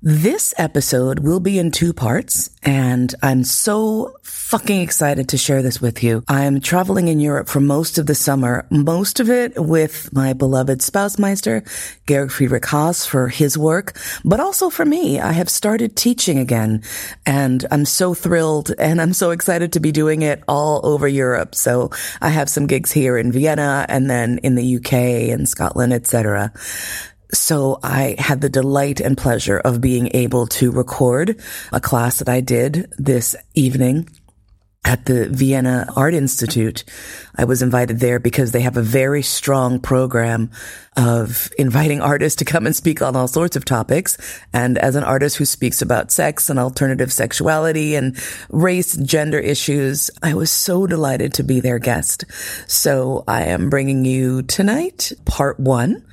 This episode will be in two parts, and I'm so fucking excited to share this with you. I'm traveling in Europe for most of the summer, most of it with my beloved Spousemeister, Georg Friedrich Haas, for his work, but also for me. I have started teaching again, and I'm so thrilled and I'm so excited to be doing it all over Europe. So I have some gigs here in Vienna and then in the UK and Scotland, etc. So I had the delight and pleasure of being able to record a class that I did this evening at the Vienna Art Institute. I was invited there because they have a very strong program of inviting artists to come and speak on all sorts of topics. And as an artist who speaks about sex and alternative sexuality and race, gender issues, I was so delighted to be their guest. So I am bringing you tonight part one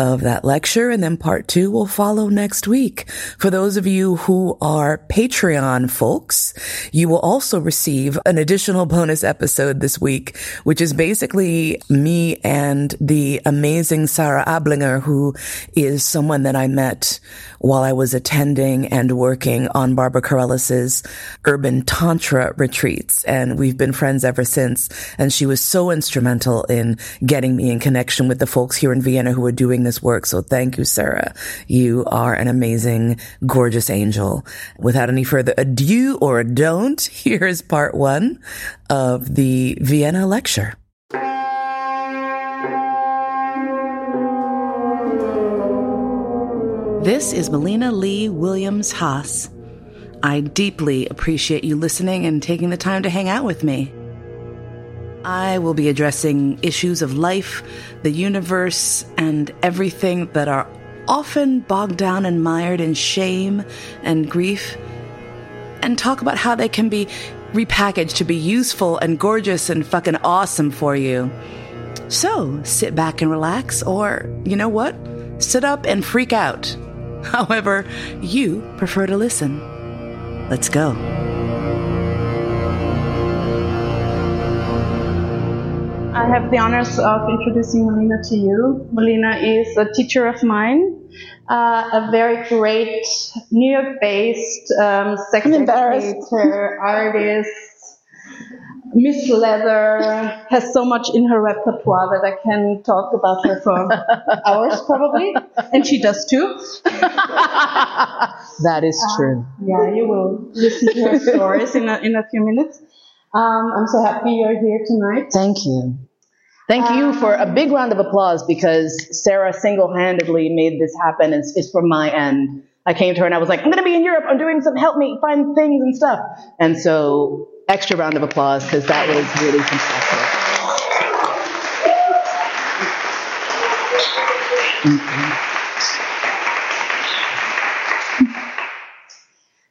of that lecture and then part two will follow next week. For those of you who are Patreon folks, you will also receive an additional bonus episode this week, which is basically me and the amazing Sarah Ablinger, who is someone that I met while I was attending and working on Barbara Carrellas's urban tantra retreats. And we've been friends ever since. And she was so instrumental in getting me in connection with the folks here in Vienna who are doing this work. So thank you, Sarah. You are an amazing, gorgeous angel. Without any further ado or don't, here is part one of the Vienna lecture. This is Mollena Lee Williams Haas. I deeply appreciate you listening and taking the time to hang out with me. I will be addressing issues of life, the universe, and everything that are often bogged down and mired in shame and grief, and talk about how they can be repackaged to be useful and gorgeous and fucking awesome for you. So sit back and relax, or you know what? Sit up and freak out. However, you prefer to listen. Let's go. I have the honors of introducing Mollena to you. Mollena is a teacher of mine, uh, a very great New York-based um, sex educator, artist, Miss Leather, has so much in her repertoire that I can talk about her for hours probably, and she does too. that is true. Uh, yeah, you will listen to her stories in a, in a few minutes. Um, I'm so happy you're here tonight. Thank you. Thank you for a big round of applause because Sarah single-handedly made this happen. It's, it's from my end. I came to her and I was like, I'm going to be in Europe. I'm doing some help me find things and stuff. And so extra round of applause because that was really fantastic.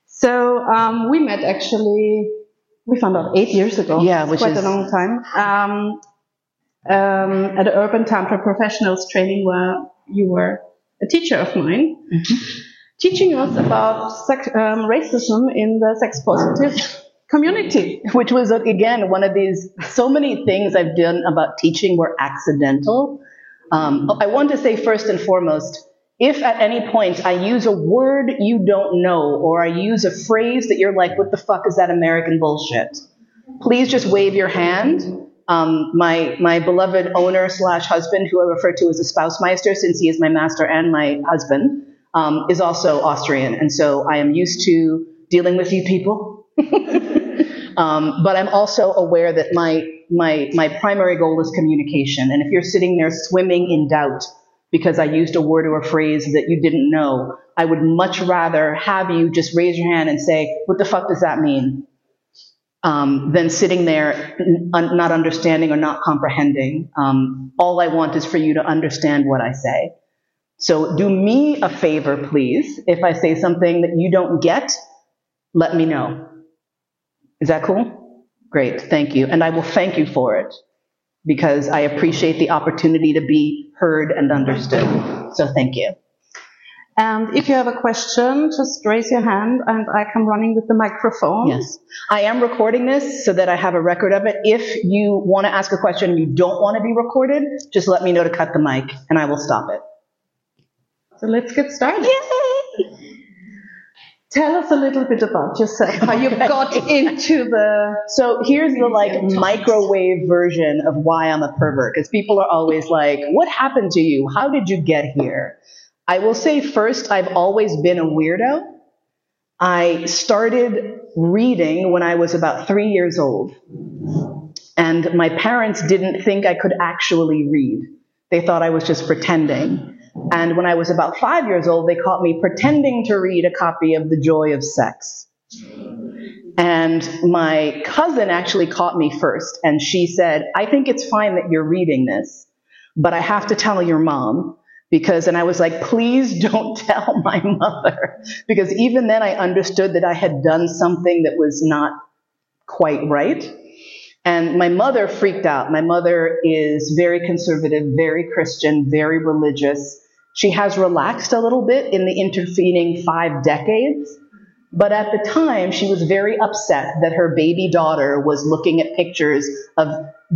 So um, we met actually, we found out eight years ago. Yeah, which quite is a long time. Um, um, at the Urban Tantra Professionals training where you were a teacher of mine, Mm-hmm. teaching us about sex, um, racism in the sex positive community. which was again one of these so many things I've done about teaching were accidental. Um, I want to say first and foremost, if at any point I use a word you don't know or I use a phrase that you're like, what the fuck is that American bullshit? Please just wave your hand. Um, my my beloved owner slash husband, who I refer to as a spousemeister, since he is my master and my husband, um, is also Austrian, and so I am used to dealing with you people. Um, but I'm also aware that my, my, my primary goal is communication. And if you're sitting there swimming in doubt because I used a word or a phrase that you didn't know, I would much rather have you just raise your hand and say, what the fuck does that mean? Um, than sitting there un- not understanding or not comprehending. Um, all I want is for you to understand what I say. So do me a favor, please. If I say something that you don't get, let me know. Is that cool? Great, thank you. And I will thank you for it because I appreciate the opportunity to be heard and understood. So thank you. And if you have a question, just raise your hand and I come running with the microphone. Yes. I am recording this so that I have a record of it. If you want to ask a question and you don't want to be recorded, just let me know to cut the mic and I will stop it. So let's get started. Yay! Tell us a little bit about yourself, how you got into the. So here's the like microwave version of why I'm a pervert, because people are always like, "What happened to you? How did you get here?" I will say first, I've always been a weirdo. I started reading when I was about three years old. And my parents didn't think I could actually read. They thought I was just pretending. And when I was about five years old, they caught me pretending to read a copy of The Joy of Sex. And my cousin actually caught me first, and she said, I think it's fine that you're reading this, but I have to tell your mom because, and I was like, please don't tell my mother. Because even then I understood that I had done something that was not quite right. And my mother freaked out. My mother is very conservative, very Christian, very religious. She has relaxed a little bit in the intervening five decades. But at the time, she was very upset that her baby daughter was looking at pictures of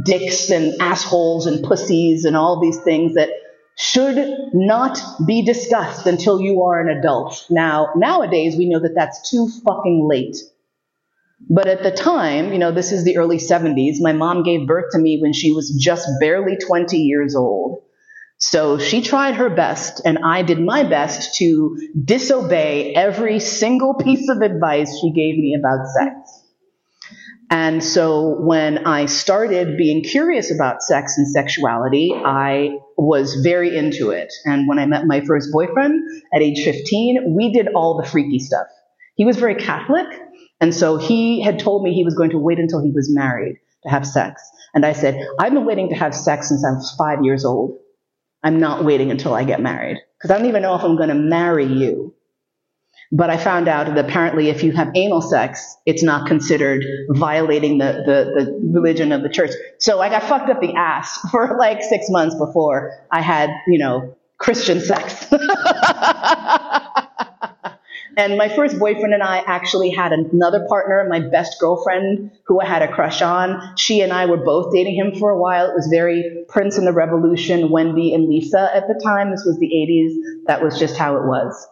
dicks and assholes and pussies and all these things that should not be discussed until you are an adult. Now, nowadays, we know that that's too fucking late. But at the time, you know, this is the early 70s, my mom gave birth to me when she was just barely 20 years old. So she tried her best, and I did my best to disobey every single piece of advice she gave me about sex. And so when I started being curious about sex and sexuality, I was very into it. And when I met my first boyfriend at age 15, we did all the freaky stuff. He was very Catholic, and so he had told me he was going to wait until he was married to have sex. And I said, I've been waiting to have sex since I was five years old. I'm not waiting until I get married because I don't even know if I'm going to marry you. But I found out that apparently if you have anal sex, it's not considered violating the, the, the religion of the church. So I got fucked up the ass for like six months before I had, you know, Christian sex. and my first boyfriend and I actually had another partner, my best girlfriend, who I had a crush on. She and I were both dating him for a while. It was very Prince and the Revolution, Wendy and Lisa at the time. This was the 80s. That was just how it was.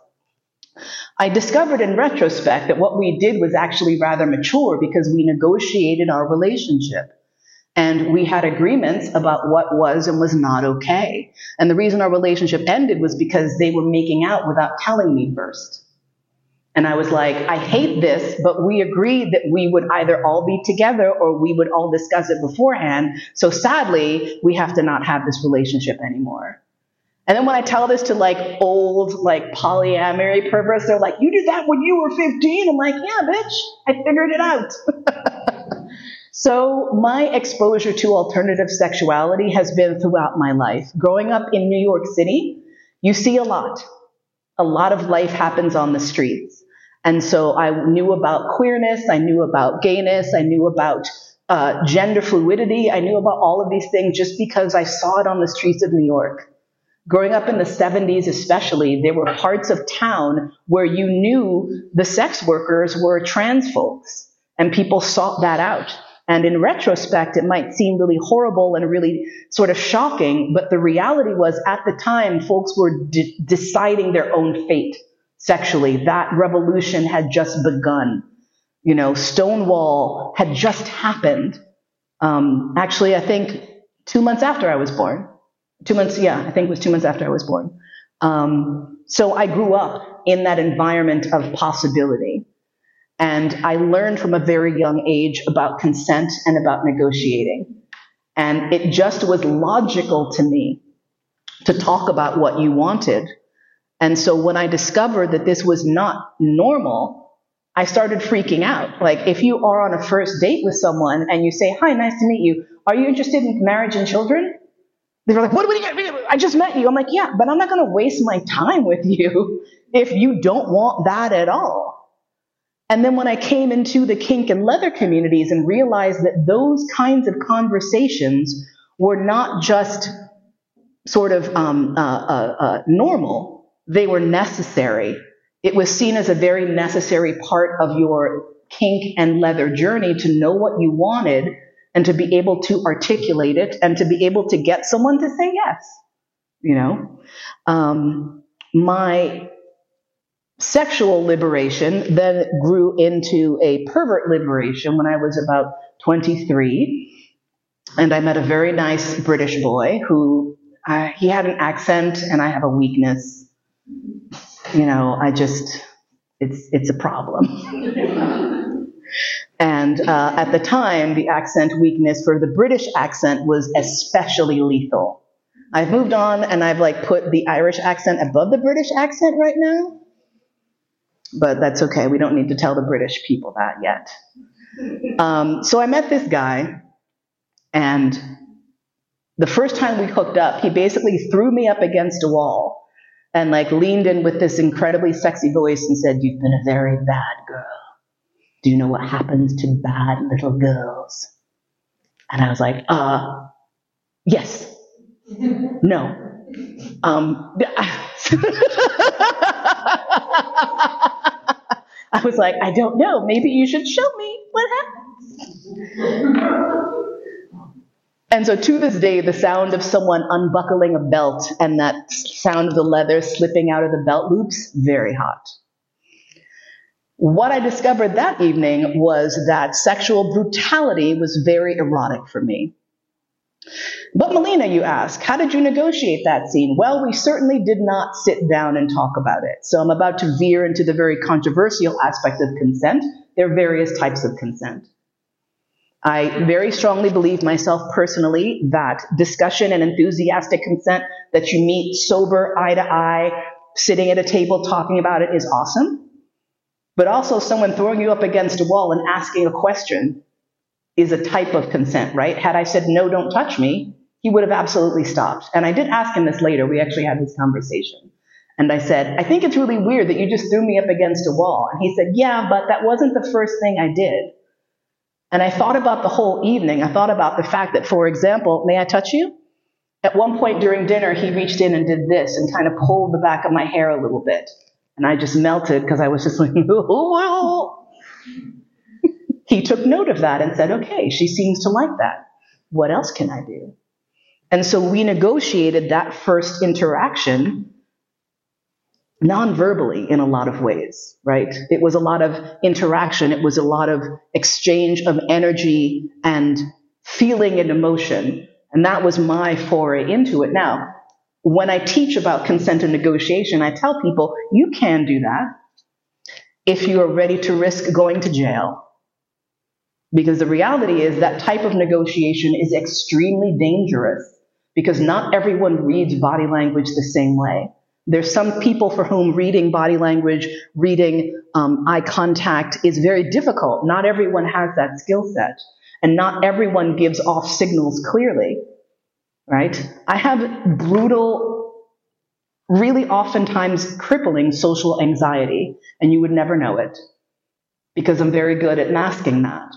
I discovered in retrospect that what we did was actually rather mature because we negotiated our relationship. And we had agreements about what was and was not okay. And the reason our relationship ended was because they were making out without telling me first. And I was like, I hate this, but we agreed that we would either all be together or we would all discuss it beforehand. So sadly, we have to not have this relationship anymore. And then when I tell this to like old, like polyamory perverts, they're like, you did that when you were 15? I'm like, yeah, bitch, I figured it out. so my exposure to alternative sexuality has been throughout my life. Growing up in New York City, you see a lot. A lot of life happens on the streets. And so I knew about queerness, I knew about gayness, I knew about uh, gender fluidity, I knew about all of these things just because I saw it on the streets of New York. Growing up in the 70s, especially, there were parts of town where you knew the sex workers were trans folks, and people sought that out. And in retrospect, it might seem really horrible and really sort of shocking, but the reality was at the time, folks were de- deciding their own fate sexually. That revolution had just begun. You know, Stonewall had just happened. Um, actually, I think two months after I was born. Two months, yeah, I think it was two months after I was born. Um, so I grew up in that environment of possibility. And I learned from a very young age about consent and about negotiating. And it just was logical to me to talk about what you wanted. And so when I discovered that this was not normal, I started freaking out. Like, if you are on a first date with someone and you say, Hi, nice to meet you, are you interested in marriage and children? They were like, what do we get? I just met you. I'm like, yeah, but I'm not going to waste my time with you if you don't want that at all. And then when I came into the kink and leather communities and realized that those kinds of conversations were not just sort of um, uh, uh, uh, normal, they were necessary. It was seen as a very necessary part of your kink and leather journey to know what you wanted and to be able to articulate it and to be able to get someone to say yes. You know, um, my sexual liberation then grew into a pervert liberation when I was about 23. And I met a very nice British boy who uh, he had an accent and I have a weakness. You know, I just, it's, it's a problem. and uh, at the time, the accent weakness for the British accent was especially lethal. I've moved on and I've like put the Irish accent above the British accent right now. But that's okay. We don't need to tell the British people that yet. Um, so I met this guy, and the first time we hooked up, he basically threw me up against a wall and like leaned in with this incredibly sexy voice and said, You've been a very bad girl. Do you know what happens to bad little girls? And I was like, uh, yes. No. Um, I was like, I don't know. Maybe you should show me what happens. and so to this day, the sound of someone unbuckling a belt and that sound of the leather slipping out of the belt loops, very hot. What I discovered that evening was that sexual brutality was very erotic for me. But Mollena, you ask, how did you negotiate that scene? Well, we certainly did not sit down and talk about it. So I'm about to veer into the very controversial aspect of consent. There are various types of consent. I very strongly believe myself personally that discussion and enthusiastic consent that you meet sober, eye to eye, sitting at a table talking about it is awesome. But also someone throwing you up against a wall and asking a question is a type of consent, right? Had I said, no, don't touch me, he would have absolutely stopped. And I did ask him this later. We actually had this conversation. And I said, I think it's really weird that you just threw me up against a wall. And he said, Yeah, but that wasn't the first thing I did. And I thought about the whole evening. I thought about the fact that, for example, may I touch you? At one point during dinner, he reached in and did this and kind of pulled the back of my hair a little bit. And I just melted because I was just like, he took note of that and said, okay, she seems to like that. What else can I do? And so we negotiated that first interaction non-verbally in a lot of ways, right? It was a lot of interaction. It was a lot of exchange of energy and feeling and emotion. And that was my foray into it. Now, when I teach about consent and negotiation, I tell people you can do that if you are ready to risk going to jail. Because the reality is that type of negotiation is extremely dangerous because not everyone reads body language the same way. There's some people for whom reading body language, reading um, eye contact is very difficult. Not everyone has that skill set, and not everyone gives off signals clearly, right? I have brutal, really oftentimes crippling social anxiety, and you would never know it because I'm very good at masking that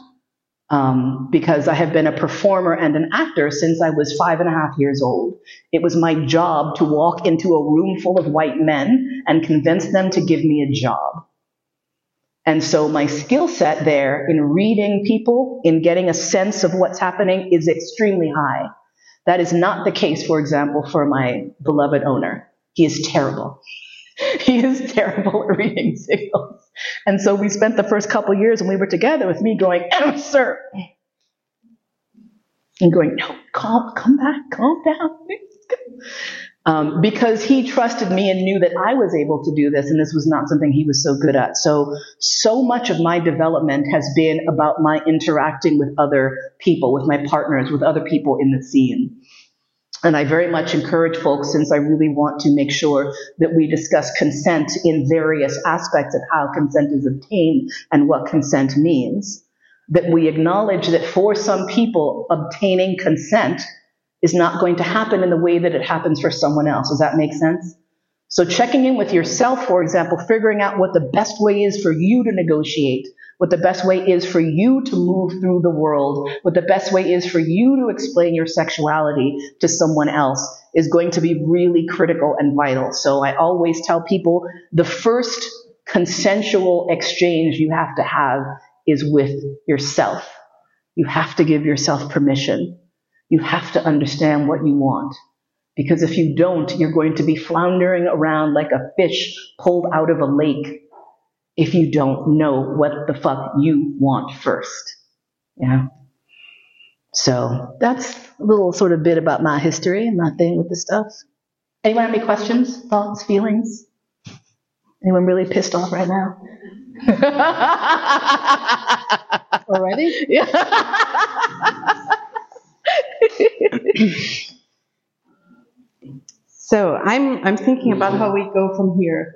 um, because I have been a performer and an actor since I was five and a half years old. It was my job to walk into a room full of white men and convince them to give me a job. And so my skill set there in reading people, in getting a sense of what's happening is extremely high. That is not the case, for example, for my beloved owner. He is terrible. he is terrible at reading signals. And so we spent the first couple years when we were together with me going, oh, sir. And going, no, calm, come back, calm down. Um, because he trusted me and knew that I was able to do this, and this was not something he was so good at. So, so much of my development has been about my interacting with other people, with my partners, with other people in the scene. And I very much encourage folks, since I really want to make sure that we discuss consent in various aspects of how consent is obtained and what consent means, that we acknowledge that for some people, obtaining consent is not going to happen in the way that it happens for someone else. Does that make sense? So checking in with yourself, for example, figuring out what the best way is for you to negotiate what the best way is for you to move through the world, what the best way is for you to explain your sexuality to someone else is going to be really critical and vital. So I always tell people the first consensual exchange you have to have is with yourself. You have to give yourself permission. You have to understand what you want. Because if you don't, you're going to be floundering around like a fish pulled out of a lake if you don't know what the fuck you want first. Yeah. So that's a little sort of bit about my history and my thing with the stuff. Anyone have any questions, thoughts, feelings? Anyone really pissed off right now? Already? Yeah. so I'm I'm thinking about how we go from here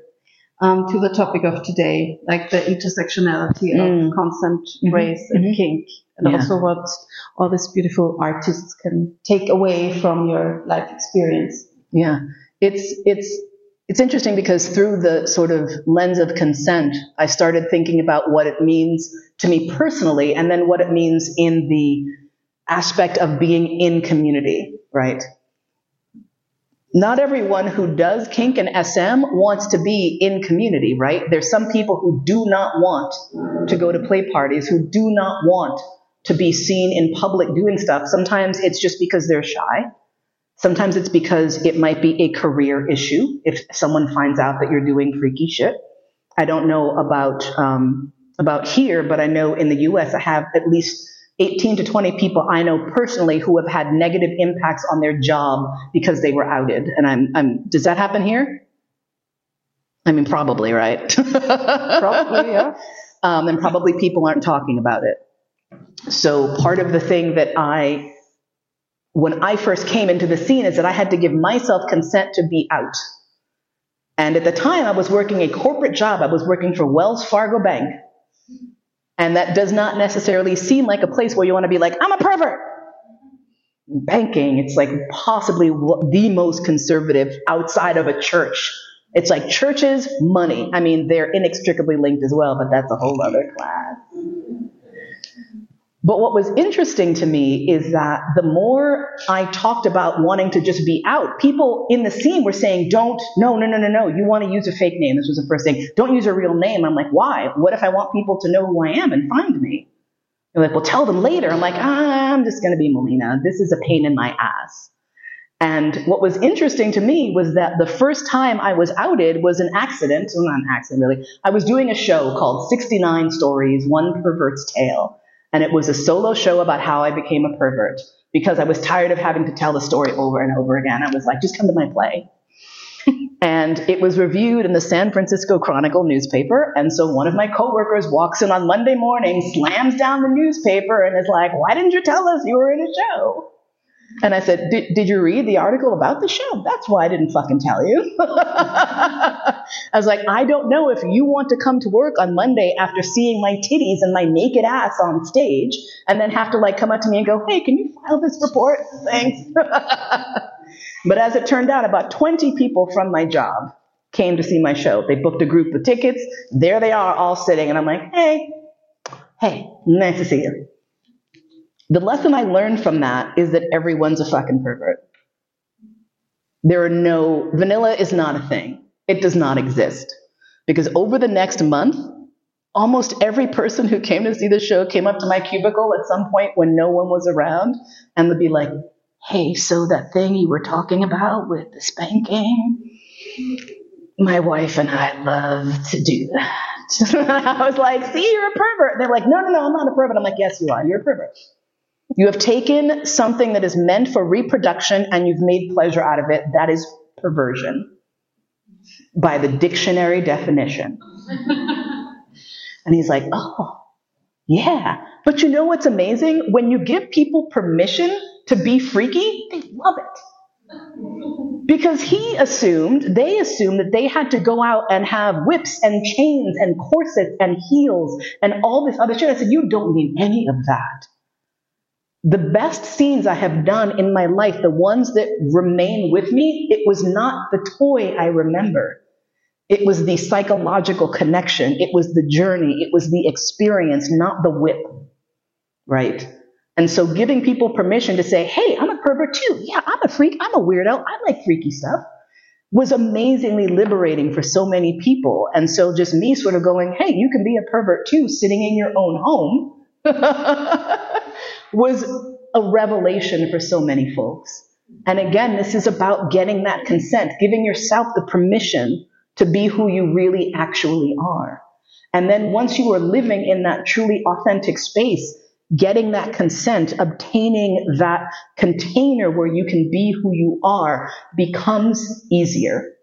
um, to the topic of today, like the intersectionality Mm. of consent, Mhm. race, and Mhm. kink, and Yeah. also what all these beautiful artists can take away from your life experience. Yeah, it's it's it's interesting because through the sort of lens of consent, I started thinking about what it means to me personally, and then what it means in the aspect of being in community, right? Not everyone who does kink and SM wants to be in community, right? There's some people who do not want to go to play parties, who do not want to be seen in public doing stuff. Sometimes it's just because they're shy. Sometimes it's because it might be a career issue if someone finds out that you're doing freaky shit. I don't know about um, about here, but I know in the U.S. I have at least 18 to 20 people I know personally who have had negative impacts on their job because they were outed. And I'm, I'm does that happen here? I mean, probably, right? Probably, yeah. Um, and probably people aren't talking about it. So part of the thing that I when I first came into the scene is that I had to give myself consent to be out. And at the time, I was working a corporate job. I was working for Wells Fargo Bank. And that does not necessarily seem like a place where you want to be like, I'm a pervert. Banking, it's like possibly the most conservative outside of a church. It's like churches, money. I mean, they're inextricably linked as well, but that's a whole other class. But what was interesting to me is that the more I talked about wanting to just be out, people in the scene were saying, don't, no, no, no, no, no, you want to use a fake name. This was the first thing. Don't use a real name. I'm like, why? What if I want people to know who I am and find me? They're like, well, tell them later. I'm like, I'm just going to be Mollena. This is a pain in my ass. And what was interesting to me was that the first time I was outed was an accident. Well, not an accident, really. I was doing a show called 69 Stories, One Pervert's Tale. And it was a solo show about how I became a pervert because I was tired of having to tell the story over and over again. I was like, just come to my play. and it was reviewed in the San Francisco Chronicle newspaper. And so one of my coworkers walks in on Monday morning, slams down the newspaper, and is like, why didn't you tell us you were in a show? And I said, Did you read the article about the show? That's why I didn't fucking tell you. I was like, I don't know if you want to come to work on Monday after seeing my titties and my naked ass on stage and then have to like come up to me and go, hey, can you file this report? Thanks. but as it turned out, about 20 people from my job came to see my show. They booked a group of tickets. There they are all sitting. And I'm like, hey, hey, nice to see you. The lesson I learned from that is that everyone's a fucking pervert. There are no, vanilla is not a thing. It does not exist. Because over the next month, almost every person who came to see the show came up to my cubicle at some point when no one was around and would be like, hey, so that thing you were talking about with the spanking, my wife and I love to do that. I was like, see, you're a pervert. They're like, no, no, no, I'm not a pervert. I'm like, yes, you are. You're a pervert. You have taken something that is meant for reproduction and you've made pleasure out of it. That is perversion by the dictionary definition. and he's like, oh, yeah. But you know what's amazing? When you give people permission to be freaky, they love it. Because he assumed, they assumed that they had to go out and have whips and chains and corsets and heels and all this other shit. I said, you don't need any of that. The best scenes I have done in my life, the ones that remain with me, it was not the toy I remember. It was the psychological connection. It was the journey. It was the experience, not the whip. Right? And so giving people permission to say, hey, I'm a pervert too. Yeah, I'm a freak. I'm a weirdo. I like freaky stuff was amazingly liberating for so many people. And so just me sort of going, hey, you can be a pervert too, sitting in your own home, was a revelation for so many folks. And again, this is about getting that consent, giving yourself the permission to be who you really actually are. And then once you are living in that truly authentic space, getting that consent, obtaining that container where you can be who you are becomes easier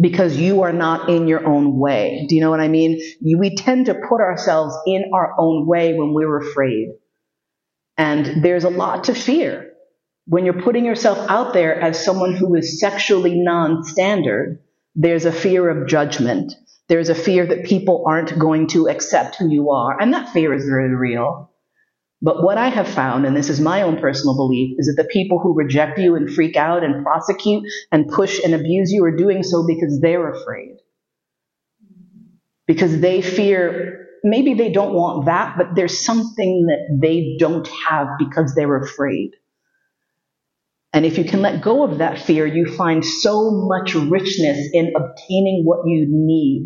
because you are not in your own way. Do you know what I mean? We tend to put ourselves in our own way when we're afraid. And there's a lot to fear. When you're putting yourself out there as someone who is sexually non standard, there's a fear of judgment. There's a fear that people aren't going to accept who you are. And that fear is very real. But what I have found, and this is my own personal belief, is that the people who reject you and freak out and prosecute and push and abuse you are doing so because they're afraid. Because they fear, maybe they don't want that, but there's something that they don't have because they're afraid. And if you can let go of that fear, you find so much richness in obtaining what you need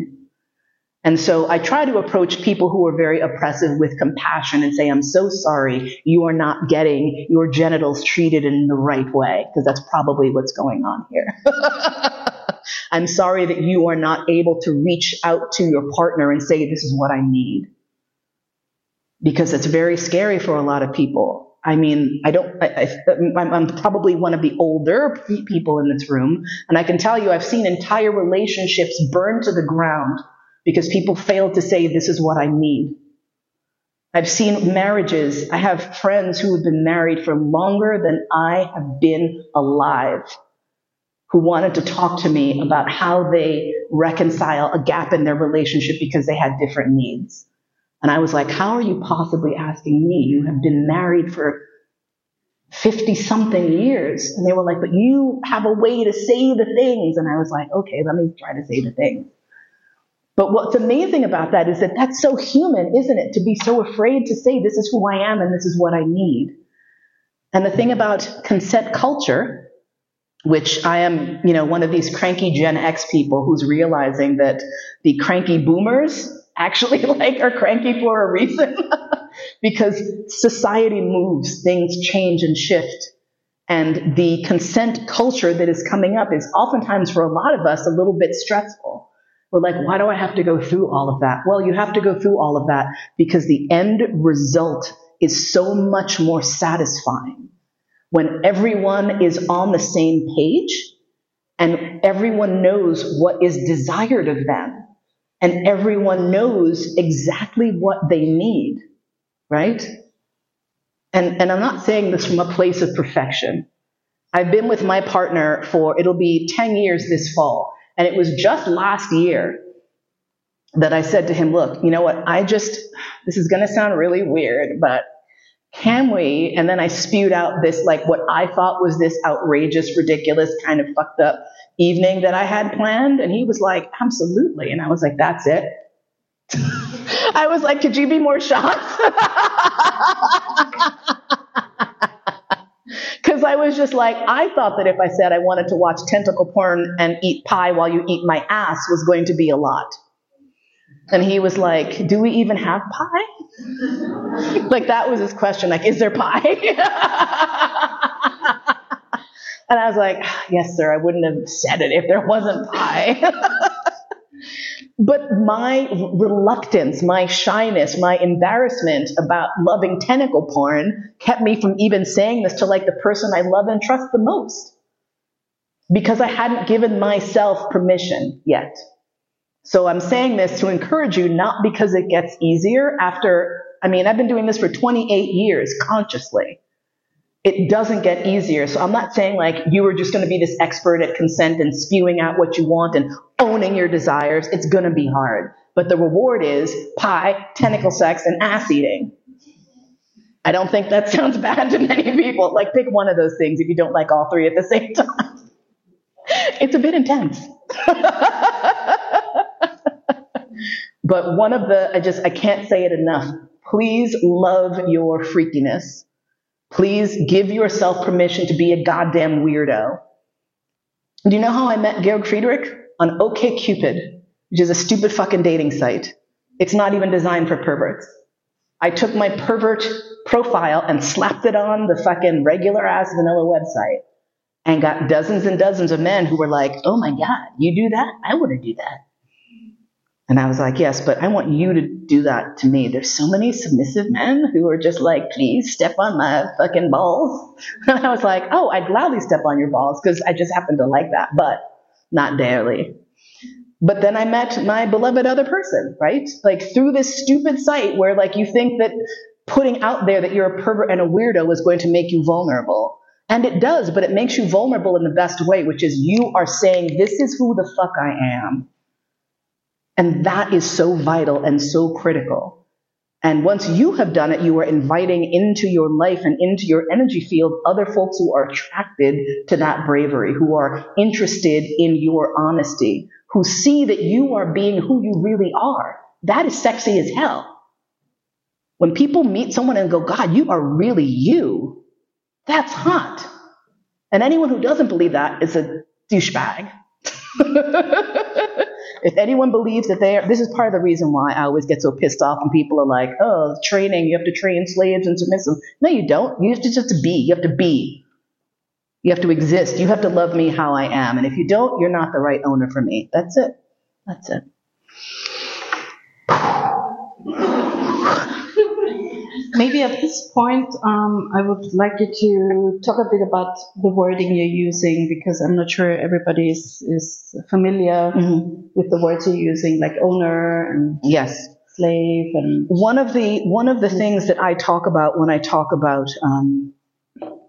and so I try to approach people who are very oppressive with compassion and say, I'm so sorry you are not getting your genitals treated in the right way, because that's probably what's going on here. I'm sorry that you are not able to reach out to your partner and say, This is what I need. Because it's very scary for a lot of people. I mean, I don't, I, am probably one of the older people in this room, and I can tell you I've seen entire relationships burn to the ground because people fail to say, This is what I need. I've seen marriages. I have friends who have been married for longer than I have been alive who wanted to talk to me about how they reconcile a gap in their relationship because they had different needs. And I was like, How are you possibly asking me? You have been married for 50 something years. And they were like, But you have a way to say the things. And I was like, Okay, let me try to say the things. But what's amazing about that is that that's so human, isn't it? To be so afraid to say, this is who I am and this is what I need. And the thing about consent culture, which I am, you know, one of these cranky Gen X people who's realizing that the cranky boomers actually like are cranky for a reason because society moves, things change and shift. And the consent culture that is coming up is oftentimes for a lot of us a little bit stressful we're like, why do I have to go through all of that? Well, you have to go through all of that because the end result is so much more satisfying when everyone is on the same page and everyone knows what is desired of them and everyone knows exactly what they need, right? And, and I'm not saying this from a place of perfection. I've been with my partner for, it'll be 10 years this fall. And it was just last year that I said to him, look, you know what? I just, this is going to sound really weird, but can we? And then I spewed out this, like what I thought was this outrageous, ridiculous, kind of fucked up evening that I had planned. And he was like, absolutely. And I was like, that's it. I was like, could you be more shocked? I was just like, I thought that if I said I wanted to watch tentacle porn and eat pie while you eat my ass was going to be a lot. And he was like, Do we even have pie? like, that was his question. Like, is there pie? and I was like, Yes, sir. I wouldn't have said it if there wasn't pie. But my reluctance, my shyness, my embarrassment about loving tentacle porn kept me from even saying this to like the person I love and trust the most. Because I hadn't given myself permission yet. So I'm saying this to encourage you, not because it gets easier after, I mean, I've been doing this for 28 years consciously it doesn't get easier. So I'm not saying like you are just going to be this expert at consent and spewing out what you want and owning your desires. It's going to be hard. But the reward is pie, tentacle sex, and ass eating. I don't think that sounds bad to many people. Like pick one of those things if you don't like all three at the same time. It's a bit intense. but one of the, I just, I can't say it enough. Please love your freakiness Please give yourself permission to be a goddamn weirdo. Do you know how I met Georg Friedrich? On OKCupid, which is a stupid fucking dating site. It's not even designed for perverts. I took my pervert profile and slapped it on the fucking regular ass vanilla website and got dozens and dozens of men who were like, oh my God, you do that? I want to do that. And I was like, yes, but I want you to do that to me. There's so many submissive men who are just like, please step on my fucking balls. And I was like, oh, I'd gladly step on your balls because I just happen to like that, but not daily. But then I met my beloved other person, right? Like through this stupid site where like you think that putting out there that you're a pervert and a weirdo is going to make you vulnerable. And it does, but it makes you vulnerable in the best way, which is you are saying, this is who the fuck I am. And that is so vital and so critical. And once you have done it, you are inviting into your life and into your energy field other folks who are attracted to that bravery, who are interested in your honesty, who see that you are being who you really are. That is sexy as hell. When people meet someone and go, God, you are really you, that's hot. And anyone who doesn't believe that is a douchebag. if anyone believes that they are, this is part of the reason why I always get so pissed off when people are like, oh, training, you have to train slaves and submissive. No, you don't. You just have to be. You have to be. You have to exist. You have to love me how I am. And if you don't, you're not the right owner for me. That's it. That's it. Maybe at this point, um, I would like you to talk a bit about the wording you're using because I'm not sure everybody is, is familiar mm-hmm. with the words you're using, like owner and yes, slave. And one of the one of the things that I talk about when I talk about um,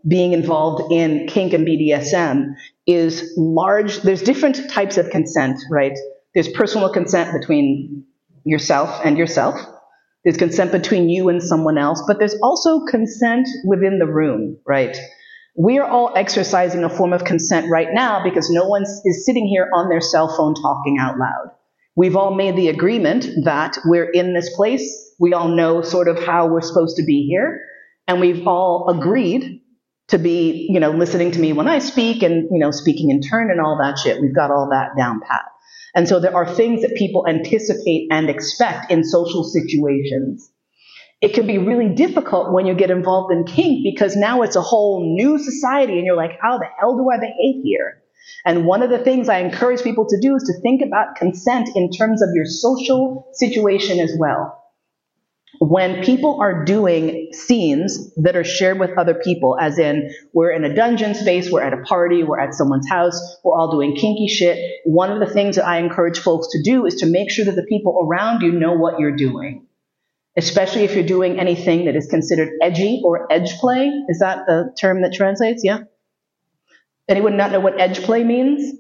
being involved in kink and BDSM is large. There's different types of consent, right? There's personal consent between yourself and yourself there's consent between you and someone else, but there's also consent within the room, right? We are all exercising a form of consent right now because no one is sitting here on their cell phone talking out loud. We've all made the agreement that we're in this place. We all know sort of how we're supposed to be here. And we've all agreed to be, you know, listening to me when I speak and, you know, speaking in turn and all that shit. We've got all that down pat. And so there are things that people anticipate and expect in social situations. It can be really difficult when you get involved in kink because now it's a whole new society and you're like, how the hell do I behave here? And one of the things I encourage people to do is to think about consent in terms of your social situation as well when people are doing scenes that are shared with other people, as in we're in a dungeon space, we're at a party, we're at someone's house, we're all doing kinky shit, one of the things that I encourage folks to do is to make sure that the people around you know what you're doing. Especially if you're doing anything that is considered edgy or edge play. Is that the term that translates? Yeah? Anyone not know what edge play means?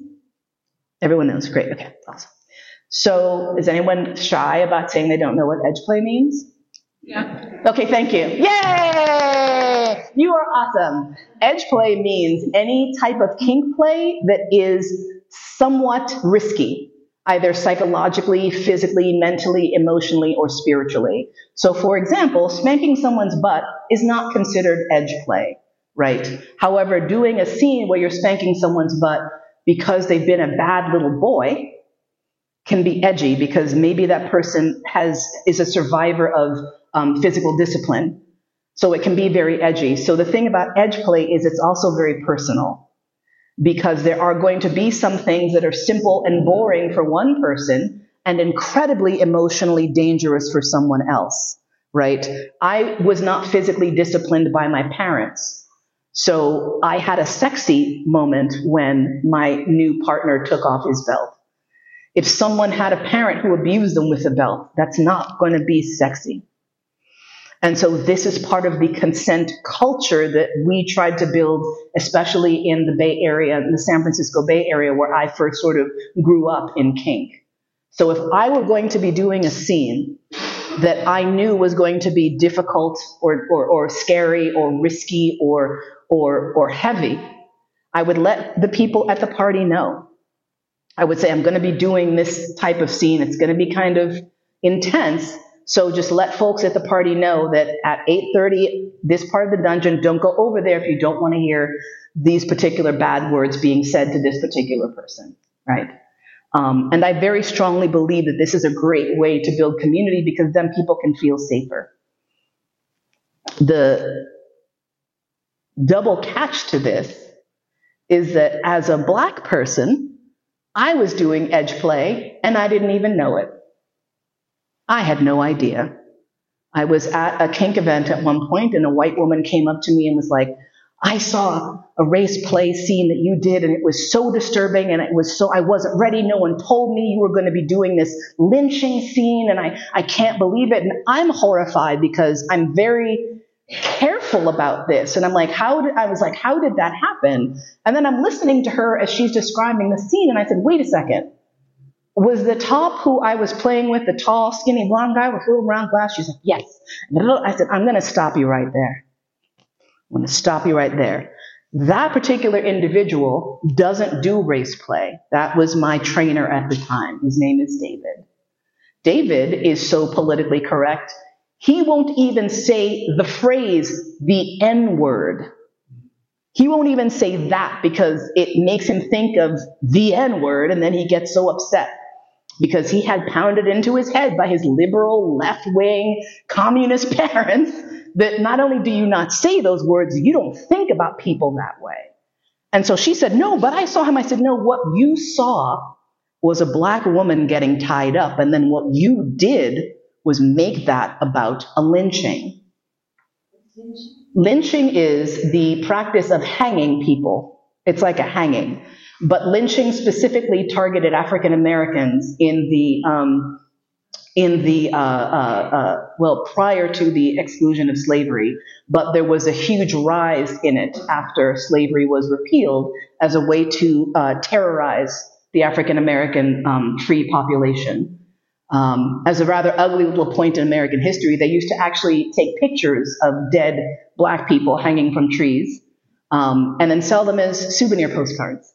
Everyone knows. Great. Okay. Awesome. So is anyone shy about saying they don't know what edge play means? Yeah. Okay, thank you. Yay! You are awesome. Edge play means any type of kink play that is somewhat risky, either psychologically, physically, mentally, emotionally, or spiritually. So, for example, spanking someone's butt is not considered edge play, right? However, doing a scene where you're spanking someone's butt because they've been a bad little boy can be edgy because maybe that person has is a survivor of um, physical discipline. So it can be very edgy. So the thing about edge play is it's also very personal because there are going to be some things that are simple and boring for one person and incredibly emotionally dangerous for someone else, right? I was not physically disciplined by my parents. So I had a sexy moment when my new partner took off his belt. If someone had a parent who abused them with a belt, that's not going to be sexy. And so this is part of the consent culture that we tried to build, especially in the Bay Area, in the San Francisco Bay Area, where I first sort of grew up in kink. So if I were going to be doing a scene that I knew was going to be difficult or, or, or scary or risky or, or, or heavy, I would let the people at the party know. I would say, I'm going to be doing this type of scene. It's going to be kind of intense So just let folks at the party know that at 8:30, this part of the dungeon, don't go over there if you don't want to hear these particular bad words being said to this particular person, right? Um, and I very strongly believe that this is a great way to build community because then people can feel safer. The double catch to this is that as a black person, I was doing edge play and I didn't even know it. I had no idea. I was at a kink event at one point and a white woman came up to me and was like, I saw a race play scene that you did and it was so disturbing and it was so, I wasn't ready. No one told me you were going to be doing this lynching scene and I, I can't believe it. And I'm horrified because I'm very careful about this. And I'm like, how did, I was like, how did that happen? And then I'm listening to her as she's describing the scene and I said, wait a second. Was the top who I was playing with the tall, skinny blonde guy with little round glass? She's like, yes. I said, I'm going to stop you right there. I'm going to stop you right there. That particular individual doesn't do race play. That was my trainer at the time. His name is David. David is so politically correct, he won't even say the phrase, the N word. He won't even say that because it makes him think of the N word and then he gets so upset because he had pounded into his head by his liberal, left wing, communist parents that not only do you not say those words, you don't think about people that way. And so she said, No, but I saw him. I said, No, what you saw was a black woman getting tied up. And then what you did was make that about a lynching. Lynching is the practice of hanging people. It's like a hanging. But lynching specifically targeted African Americans in the um, in the uh, uh, uh, well prior to the exclusion of slavery, but there was a huge rise in it after slavery was repealed as a way to uh, terrorize the African American um, free population. Um, as a rather ugly little point in American history, they used to actually take pictures of dead black people hanging from trees um, and then sell them as souvenir postcards.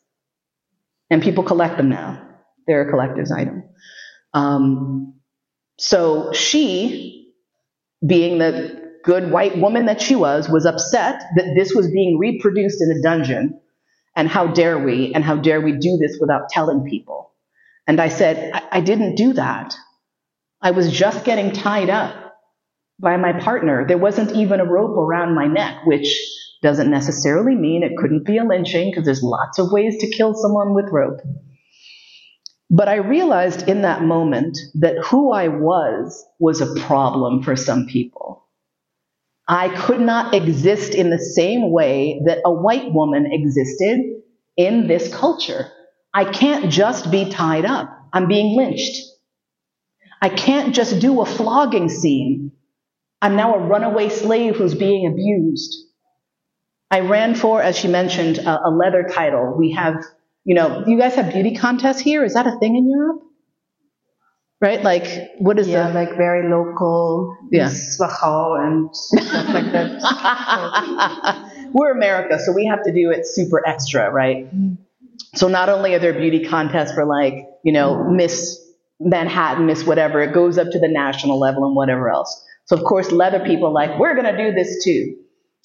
And people collect them now. They're a collector's item. Um, so she, being the good white woman that she was, was upset that this was being reproduced in a dungeon. And how dare we? And how dare we do this without telling people? And I said, I, I didn't do that. I was just getting tied up by my partner. There wasn't even a rope around my neck, which doesn't necessarily mean it couldn't be a lynching because there's lots of ways to kill someone with rope. But I realized in that moment that who I was was a problem for some people. I could not exist in the same way that a white woman existed in this culture. I can't just be tied up. I'm being lynched. I can't just do a flogging scene. I'm now a runaway slave who's being abused. I ran for, as she mentioned, a, a leather title. We have you know, you guys have beauty contests here. Is that a thing in Europe? Right? Like, what is yeah, the like very local, yeah, and stuff like that. We're America, so we have to do it super extra, right? Mm. So not only are there beauty contests for like, you know, mm-hmm. Miss Manhattan, Miss whatever, it goes up to the national level and whatever else. So of course, leather people are like, we're going to do this too.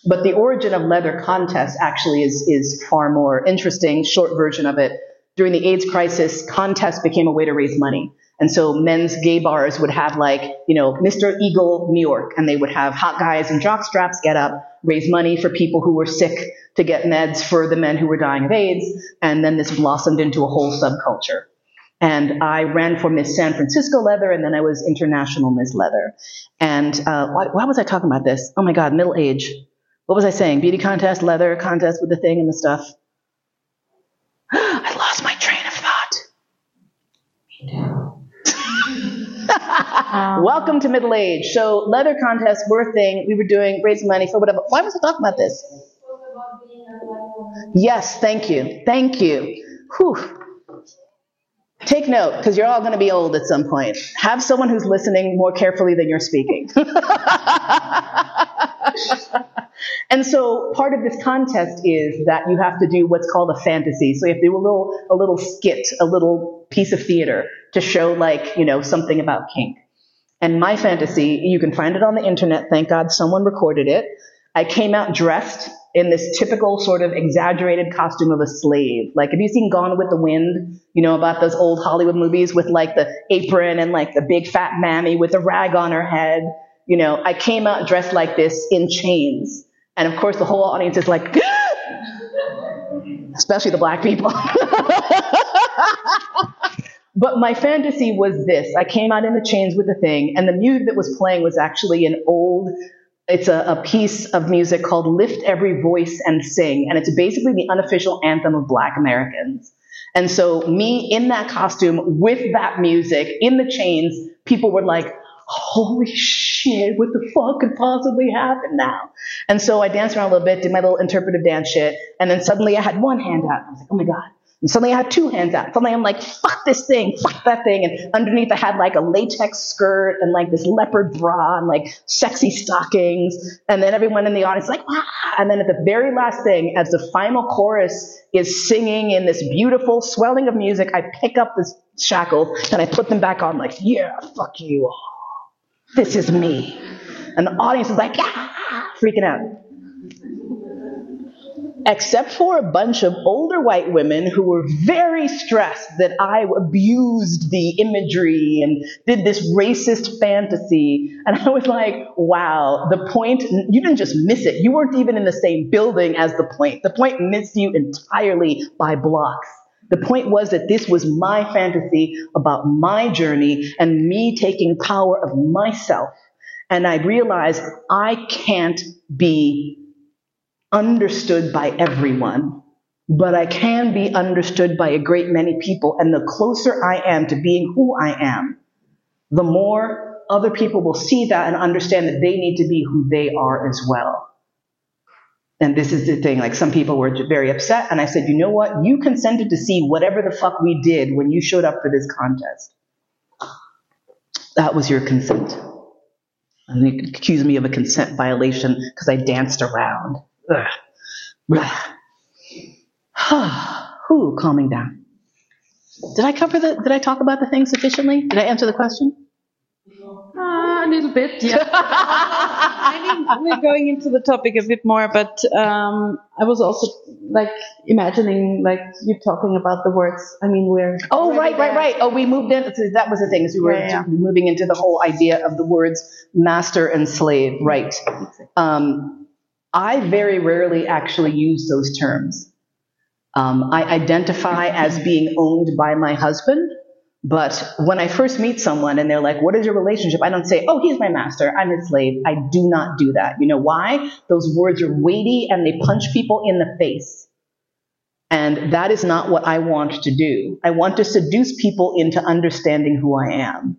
But the origin of leather contests actually is, is far more interesting. Short version of it. During the AIDS crisis, contests became a way to raise money. And so men's gay bars would have like, you know, Mr. Eagle New York, and they would have hot guys in jock straps get up, raise money for people who were sick to get meds for the men who were dying of AIDS. And then this blossomed into a whole subculture. And I ran for Miss San Francisco Leather, and then I was International Miss Leather. And uh, why, why was I talking about this? Oh my God, middle age what was I saying? Beauty contest, leather contest with the thing and the stuff. I lost my train of thought. Um, Welcome to middle age. So leather contest were a thing. We were doing raising money for whatever. Why was I talking about this? Yes, thank you. Thank you. Whew. Take note, because you're all going to be old at some point. Have someone who's listening more carefully than you're speaking. And so part of this contest is that you have to do what's called a fantasy. So you have to do a little, a little skit, a little piece of theater to show like, you know, something about kink. And my fantasy, you can find it on the internet. Thank God someone recorded it. I came out dressed in this typical sort of exaggerated costume of a slave. Like, have you seen Gone with the Wind? You know, about those old Hollywood movies with like the apron and like the big fat mammy with a rag on her head. You know, I came out dressed like this in chains. And of course, the whole audience is like, especially the black people. but my fantasy was this I came out in the chains with the thing, and the music that was playing was actually an old it's a, a, piece of music called Lift Every Voice and Sing, and it's basically the unofficial anthem of Black Americans. And so, me in that costume with that music in the chains, people were like, holy shit, what the fuck could possibly happen now? And so I danced around a little bit, did my little interpretive dance shit, and then suddenly I had one hand out. I was like, oh my God, and suddenly I had two hands out. Suddenly I'm like, fuck this thing, fuck that thing. And underneath I had like a latex skirt and like this leopard bra and like sexy stockings. And then everyone in the audience like, ah. And then at the very last thing, as the final chorus is singing in this beautiful swelling of music, I pick up this shackle and I put them back on like, yeah, fuck you. This is me. And the audience is like, ah, freaking out except for a bunch of older white women who were very stressed that I abused the imagery and did this racist fantasy. And I was like, wow, the point, you didn't just miss it. You weren't even in the same building as the point. The point missed you entirely by blocks. The point was that this was my fantasy about my journey and me taking power of myself. And I realized I can't be understood by everyone, but I can be understood by a great many people. And the closer I am to being who I am, the more other people will see that and understand that they need to be who they are as well. And this is the thing, like some people were very upset, and I said, you know what? You consented to see whatever the fuck we did when you showed up for this contest. That was your consent. And you accuse me of a consent violation because I danced around. Whew, calming down. Did I cover the, did I talk about the thing sufficiently? Did I answer the question? Uh, a little bit, yeah. I mean, we're going into the topic a bit more, but um, I was also like imagining like you talking about the words. I mean, we're oh right, right, right. Oh, we moved in. That was the thing. Is we were yeah, yeah. moving into the whole idea of the words master and slave, right? Um, I very rarely actually use those terms. Um, I identify as being owned by my husband, but when I first meet someone and they're like, What is your relationship? I don't say, Oh, he's my master, I'm his slave. I do not do that. You know why? Those words are weighty and they punch people in the face. And that is not what I want to do. I want to seduce people into understanding who I am.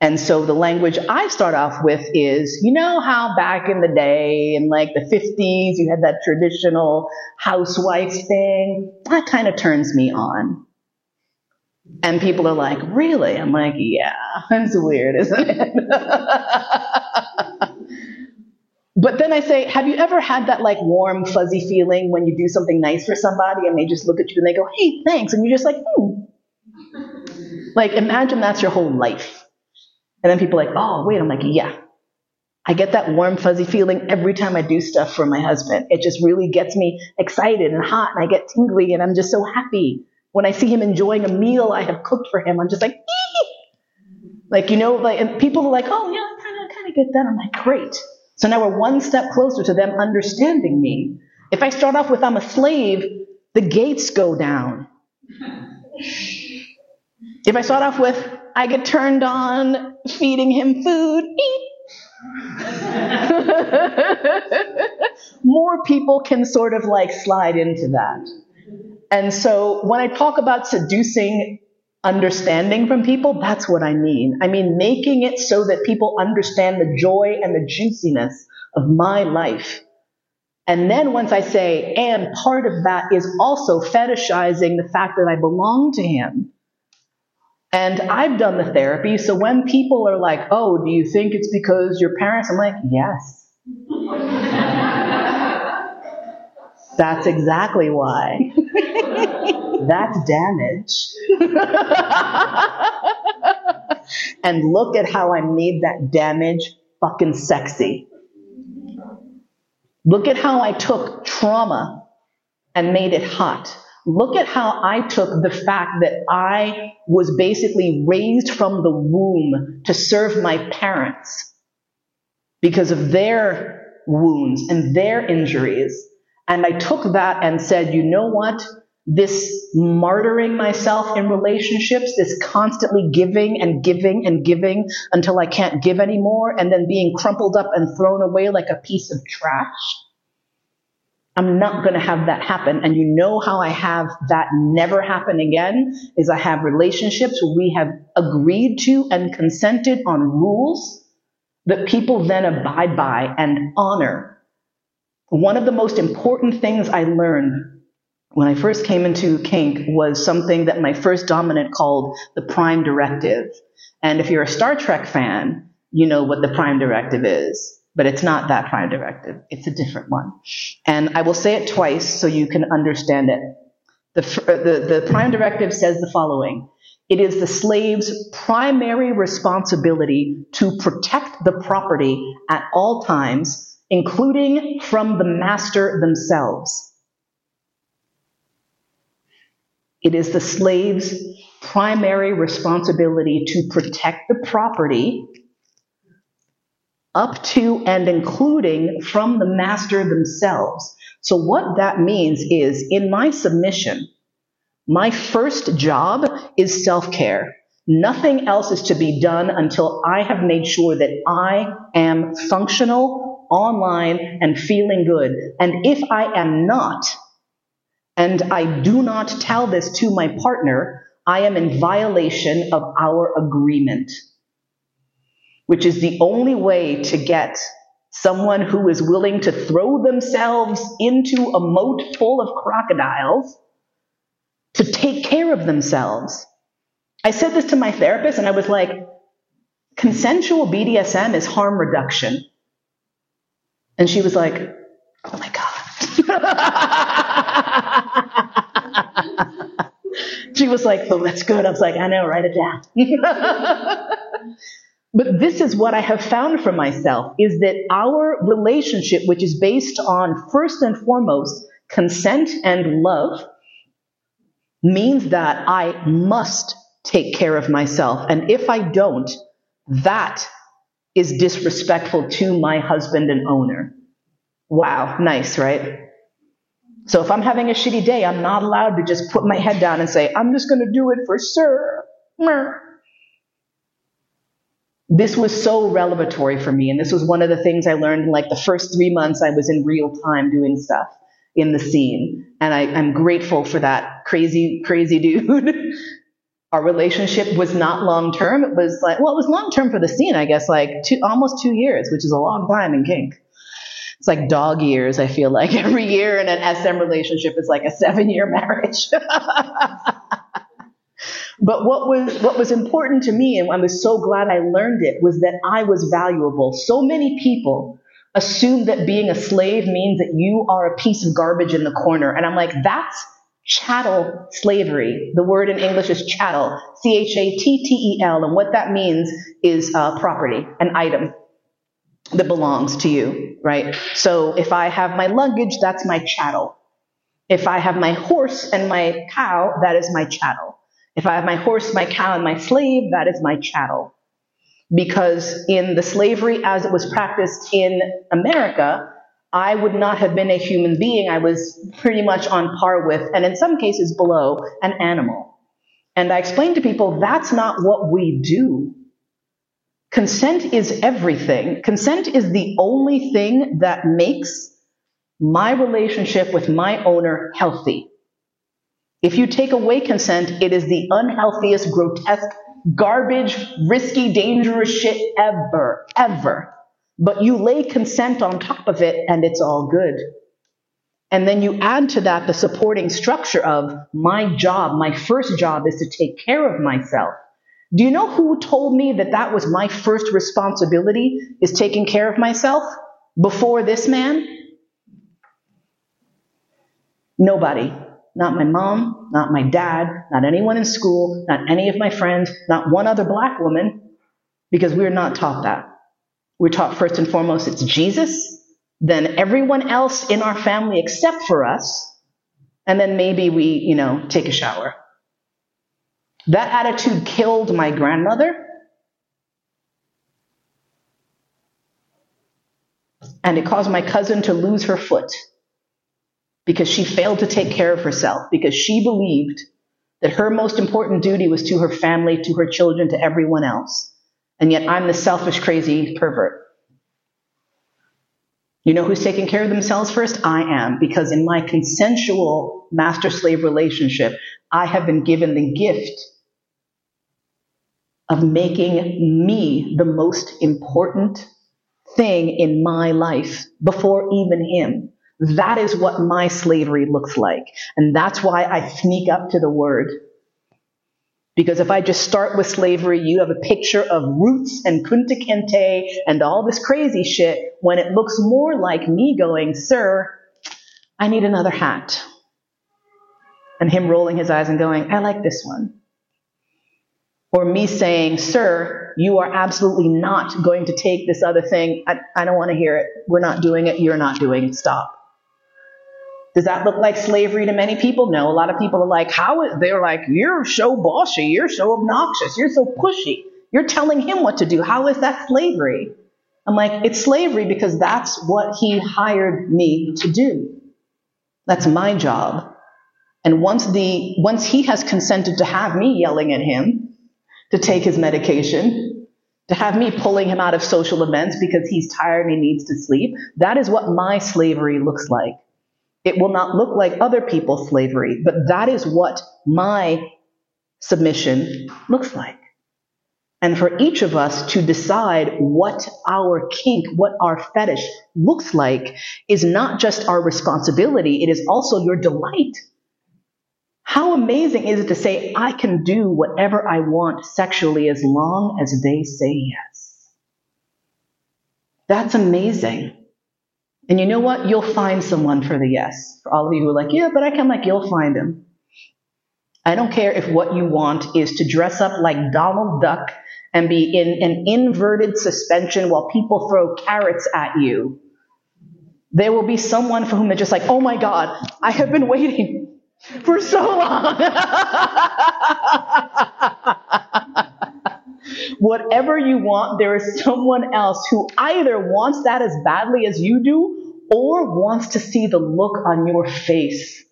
And so the language I start off with is, you know how back in the day, in like the 50s, you had that traditional housewife thing? That kind of turns me on. And people are like, really? I'm like, yeah, that's weird, isn't it? but then I say, have you ever had that like warm, fuzzy feeling when you do something nice for somebody and they just look at you and they go, hey, thanks. And you're just like, hmm. Like, imagine that's your whole life and then people are like, oh, wait. I'm like, yeah. I get that warm, fuzzy feeling every time I do stuff for my husband. It just really gets me excited and hot, and I get tingly, and I'm just so happy. When I see him enjoying a meal I have cooked for him, I'm just like, Ee! like, you know, like, and people are like, oh, yeah, I kind of, kind of get that. I'm like, great. So now we're one step closer to them understanding me. If I start off with I'm a slave, the gates go down. If I start off with I get turned on feeding him food. More people can sort of like slide into that. And so when I talk about seducing understanding from people, that's what I mean. I mean making it so that people understand the joy and the juiciness of my life. And then once I say, and part of that is also fetishizing the fact that I belong to him and I've done the therapy, so when people are like, oh, do you think it's because your parents? I'm like, yes. That's exactly why. That's damage. and look at how I made that damage fucking sexy. Look at how I took trauma and made it hot. Look at how I took the fact that I was basically raised from the womb to serve my parents because of their wounds and their injuries. And I took that and said, you know what? This martyring myself in relationships, this constantly giving and giving and giving until I can't give anymore, and then being crumpled up and thrown away like a piece of trash. I'm not going to have that happen. And you know how I have that never happen again is I have relationships where we have agreed to and consented on rules that people then abide by and honor. One of the most important things I learned when I first came into kink was something that my first dominant called the prime directive. And if you're a Star Trek fan, you know what the prime directive is. But it's not that prime directive. It's a different one. And I will say it twice so you can understand it. The, uh, the, the prime directive says the following. It is the slave's primary responsibility to protect the property at all times, including from the master themselves. It is the slave's primary responsibility to protect the property up to and including from the master themselves. So, what that means is in my submission, my first job is self care. Nothing else is to be done until I have made sure that I am functional, online, and feeling good. And if I am not, and I do not tell this to my partner, I am in violation of our agreement, which is the only way to get someone who is willing to throw themselves into a moat full of crocodiles to take care of themselves. I said this to my therapist, and I was like, consensual BDSM is harm reduction. And she was like, oh my God. she was like, oh, that's good. I was like, I know, write it down. but this is what I have found for myself is that our relationship, which is based on first and foremost consent and love, means that I must take care of myself. And if I don't, that is disrespectful to my husband and owner. Wow, nice, right? So if I'm having a shitty day, I'm not allowed to just put my head down and say, I'm just going to do it for sir. This was so revelatory for me. And this was one of the things I learned in like the first three months I was in real time doing stuff in the scene. And I, am grateful for that crazy, crazy dude. Our relationship was not long term. It was like, well, it was long term for the scene, I guess, like two, almost two years, which is a long time in kink. It's like dog years, I feel like. Every year in an SM relationship is like a seven year marriage. But what was, what was important to me, and I was so glad I learned it, was that I was valuable. So many people assume that being a slave means that you are a piece of garbage in the corner. And I'm like, that's chattel slavery. The word in English is chattel, C H A T T E L. And what that means is uh, property, an item that belongs to you, right? So if I have my luggage, that's my chattel. If I have my horse and my cow, that is my chattel. If I have my horse, my cow, and my slave, that is my chattel because in the slavery as it was practiced in America, I would not have been a human being. I was pretty much on par with, and in some cases below, an animal. And I explained to people that's not what we do. Consent is everything. Consent is the only thing that makes my relationship with my owner healthy. If you take away consent, it is the unhealthiest, grotesque garbage, risky, dangerous shit ever, ever. But you lay consent on top of it and it's all good. And then you add to that the supporting structure of my job, my first job is to take care of myself. Do you know who told me that that was my first responsibility is taking care of myself before this man? Nobody. Not my mom, not my dad, not anyone in school, not any of my friends, not one other black woman, because we're not taught that. We're taught first and foremost it's Jesus, then everyone else in our family except for us, and then maybe we, you know, take a shower. That attitude killed my grandmother. And it caused my cousin to lose her foot because she failed to take care of herself, because she believed that her most important duty was to her family, to her children, to everyone else. And yet I'm the selfish, crazy pervert. You know who's taking care of themselves first? I am, because in my consensual master slave relationship, I have been given the gift of making me the most important thing in my life before even him. That is what my slavery looks like. And that's why I sneak up to the word. Because if I just start with slavery, you have a picture of roots and kunta kinte and all this crazy shit when it looks more like me going, Sir, I need another hat. And him rolling his eyes and going, I like this one. Or me saying, Sir, you are absolutely not going to take this other thing. I, I don't want to hear it. We're not doing it. You're not doing it. Stop. Does that look like slavery to many people? No. A lot of people are like, how is, they're like, you're so bossy, you're so obnoxious, you're so pushy. You're telling him what to do. How is that slavery? I'm like, it's slavery because that's what he hired me to do. That's my job. And once the, once he has consented to have me yelling at him, to take his medication, to have me pulling him out of social events because he's tired and he needs to sleep, that is what my slavery looks like. It will not look like other people's slavery, but that is what my submission looks like. And for each of us to decide what our kink, what our fetish looks like, is not just our responsibility, it is also your delight. How amazing is it to say, I can do whatever I want sexually as long as they say yes? That's amazing. And you know what? You'll find someone for the yes. For all of you who are like, yeah, but I can like, you'll find him. I don't care if what you want is to dress up like Donald Duck and be in an inverted suspension while people throw carrots at you. There will be someone for whom they're just like, oh my God, I have been waiting for so long. Whatever you want, there is someone else who either wants that as badly as you do or wants to see the look on your face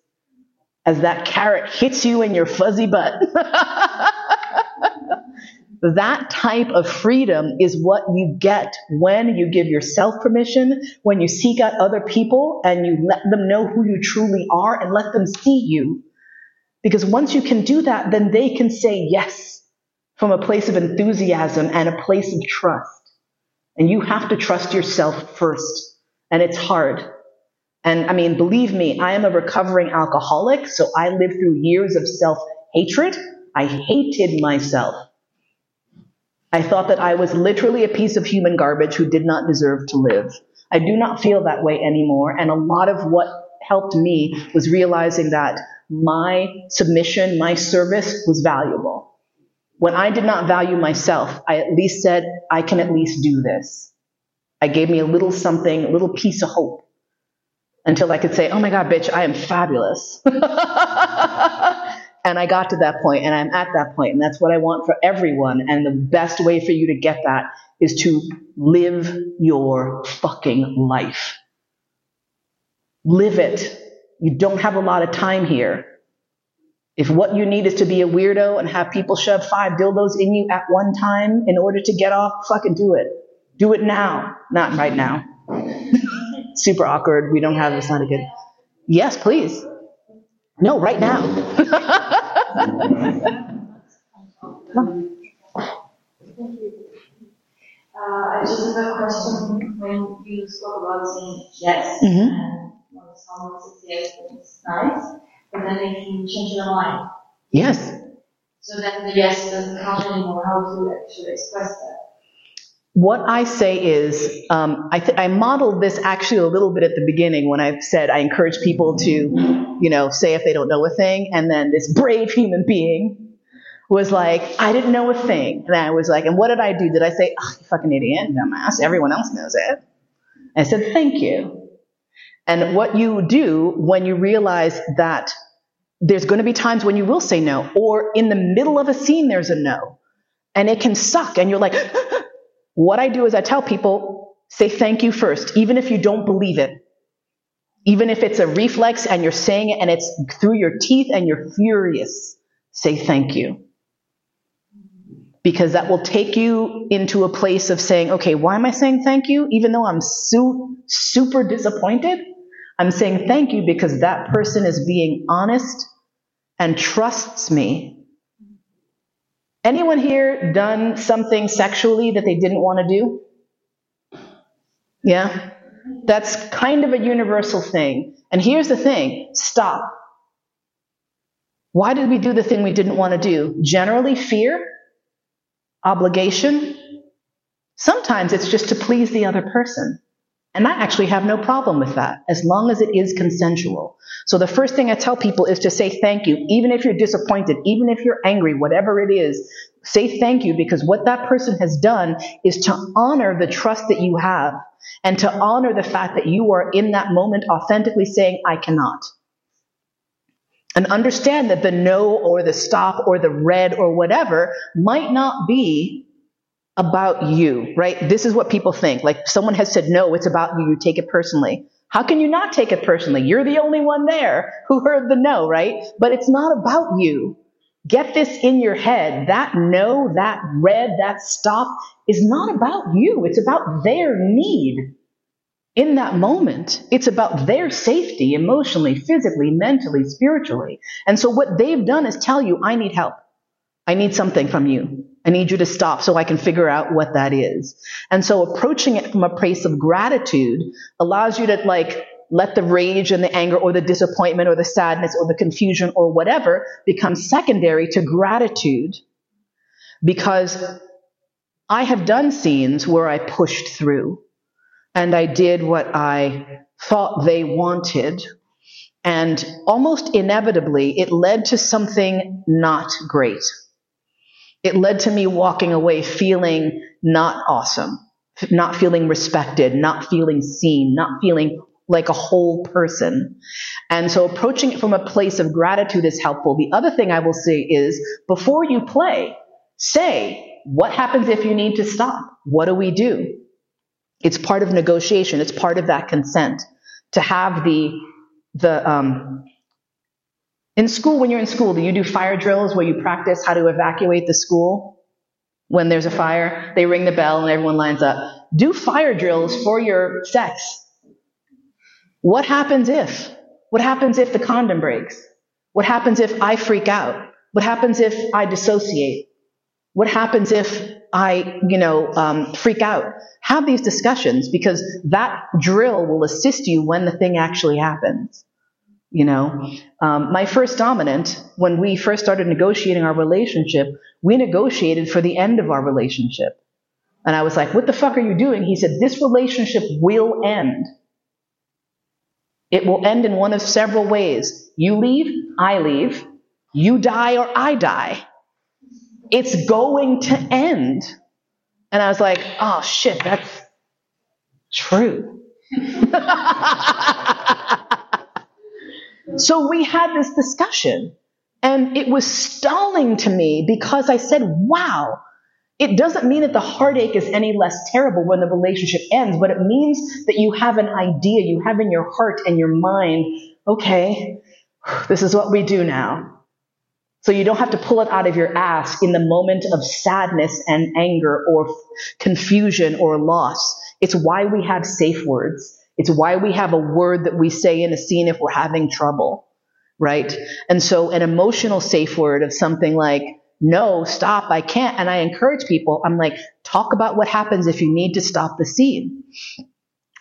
as that carrot hits you in your fuzzy butt. that type of freedom is what you get when you give yourself permission, when you seek out other people and you let them know who you truly are and let them see you. Because once you can do that, then they can say yes from a place of enthusiasm and a place of trust. And you have to trust yourself first. And it's hard. And I mean, believe me, I am a recovering alcoholic, so I lived through years of self hatred. I hated myself. I thought that I was literally a piece of human garbage who did not deserve to live. I do not feel that way anymore. And a lot of what helped me was realizing that my submission, my service was valuable. When I did not value myself, I at least said, I can at least do this. I gave me a little something, a little piece of hope until I could say, oh my God, bitch, I am fabulous. and I got to that point and I'm at that point and that's what I want for everyone. And the best way for you to get that is to live your fucking life. Live it. You don't have a lot of time here. If what you need is to be a weirdo and have people shove five dildos in you at one time in order to get off, fucking do it. Do it now, not right now. Super awkward. We don't have this. Not a good. Yes, please. No, right now. Thank Uh, I just have a question when you spoke about saying yes, mm-hmm. and when someone says yes, it's nice but then they can change their mind. Yes. So then the yes doesn't count anymore. How to actually express that? What I say is, um, I, th- I modeled this actually a little bit at the beginning when I said I encourage people to, you know, say if they don't know a thing, and then this brave human being was like, I didn't know a thing, and I was like, and what did I do? Did I say, oh, you fucking idiot, dumbass? Everyone else knows it. I said, thank you. And what you do when you realize that there's going to be times when you will say no, or in the middle of a scene there's a no, and it can suck, and you're like. What I do is I tell people, say thank you first, even if you don't believe it. Even if it's a reflex and you're saying it and it's through your teeth and you're furious, say thank you. Because that will take you into a place of saying, okay, why am I saying thank you? Even though I'm su- super disappointed, I'm saying thank you because that person is being honest and trusts me Anyone here done something sexually that they didn't want to do? Yeah? That's kind of a universal thing. And here's the thing stop. Why did we do the thing we didn't want to do? Generally, fear, obligation. Sometimes it's just to please the other person. And I actually have no problem with that, as long as it is consensual. So the first thing I tell people is to say thank you, even if you're disappointed, even if you're angry, whatever it is, say thank you because what that person has done is to honor the trust that you have and to honor the fact that you are in that moment authentically saying, I cannot. And understand that the no or the stop or the red or whatever might not be about you, right? This is what people think. Like someone has said, no, it's about you. You take it personally. How can you not take it personally? You're the only one there who heard the no, right? But it's not about you. Get this in your head. That no, that red, that stop is not about you. It's about their need in that moment. It's about their safety emotionally, physically, mentally, spiritually. And so what they've done is tell you, I need help. I need something from you. I need you to stop so I can figure out what that is. And so approaching it from a place of gratitude allows you to like let the rage and the anger or the disappointment or the sadness or the confusion or whatever become secondary to gratitude because I have done scenes where I pushed through and I did what I thought they wanted. And almost inevitably, it led to something not great. It led to me walking away feeling not awesome, not feeling respected, not feeling seen, not feeling like a whole person. And so approaching it from a place of gratitude is helpful. The other thing I will say is before you play, say, what happens if you need to stop? What do we do? It's part of negotiation. It's part of that consent to have the, the, um, in school, when you're in school, do you do fire drills where you practice how to evacuate the school when there's a fire? They ring the bell and everyone lines up. Do fire drills for your sex. What happens if? What happens if the condom breaks? What happens if I freak out? What happens if I dissociate? What happens if I, you know, um, freak out? Have these discussions because that drill will assist you when the thing actually happens. You know, um, my first dominant, when we first started negotiating our relationship, we negotiated for the end of our relationship. And I was like, what the fuck are you doing? He said, this relationship will end. It will end in one of several ways. You leave, I leave. You die or I die. It's going to end. And I was like, oh shit, that's true. So we had this discussion and it was stalling to me because I said, wow, it doesn't mean that the heartache is any less terrible when the relationship ends, but it means that you have an idea, you have in your heart and your mind, okay, this is what we do now. So you don't have to pull it out of your ass in the moment of sadness and anger or confusion or loss. It's why we have safe words. It's why we have a word that we say in a scene if we're having trouble, right? And so an emotional safe word of something like, no, stop, I can't. And I encourage people, I'm like, talk about what happens if you need to stop the scene.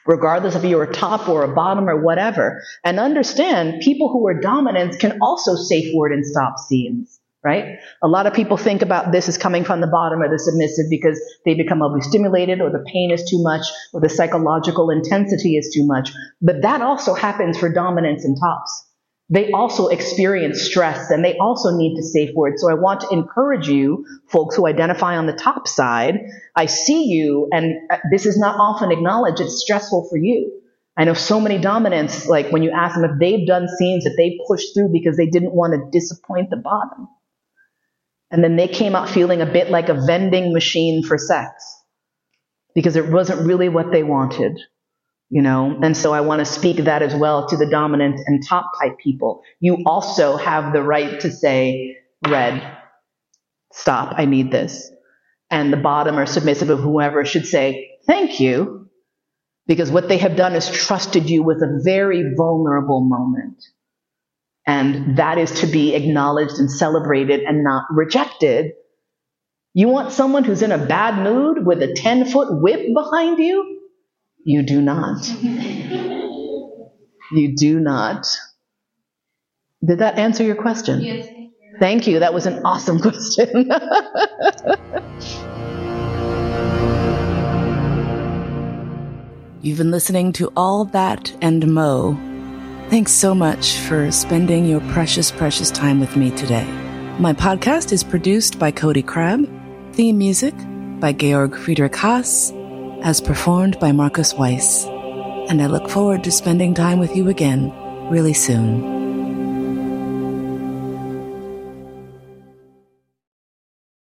Regardless if you're a top or a bottom or whatever. And understand people who are dominants can also safe word and stop scenes right? A lot of people think about this as coming from the bottom of the submissive because they become overstimulated or the pain is too much or the psychological intensity is too much. But that also happens for dominants and tops. They also experience stress and they also need to safe word. So I want to encourage you, folks who identify on the top side. I see you and uh, this is not often acknowledged. It's stressful for you. I know so many dominants, like when you ask them if they've done scenes that they pushed through because they didn't want to disappoint the bottom. And then they came out feeling a bit like a vending machine for sex because it wasn't really what they wanted, you know? And so I want to speak that as well to the dominant and top type people. You also have the right to say, red, stop, I need this. And the bottom or submissive of whoever should say, thank you, because what they have done is trusted you with a very vulnerable moment. And that is to be acknowledged and celebrated and not rejected. You want someone who's in a bad mood with a 10 foot whip behind you? You do not. you do not. Did that answer your question? Yes. Thank you. That was an awesome question. You've been listening to All That and Mo Thanks so much for spending your precious, precious time with me today. My podcast is produced by Cody Crabb, theme music by Georg Friedrich Haas, as performed by Marcus Weiss. And I look forward to spending time with you again really soon.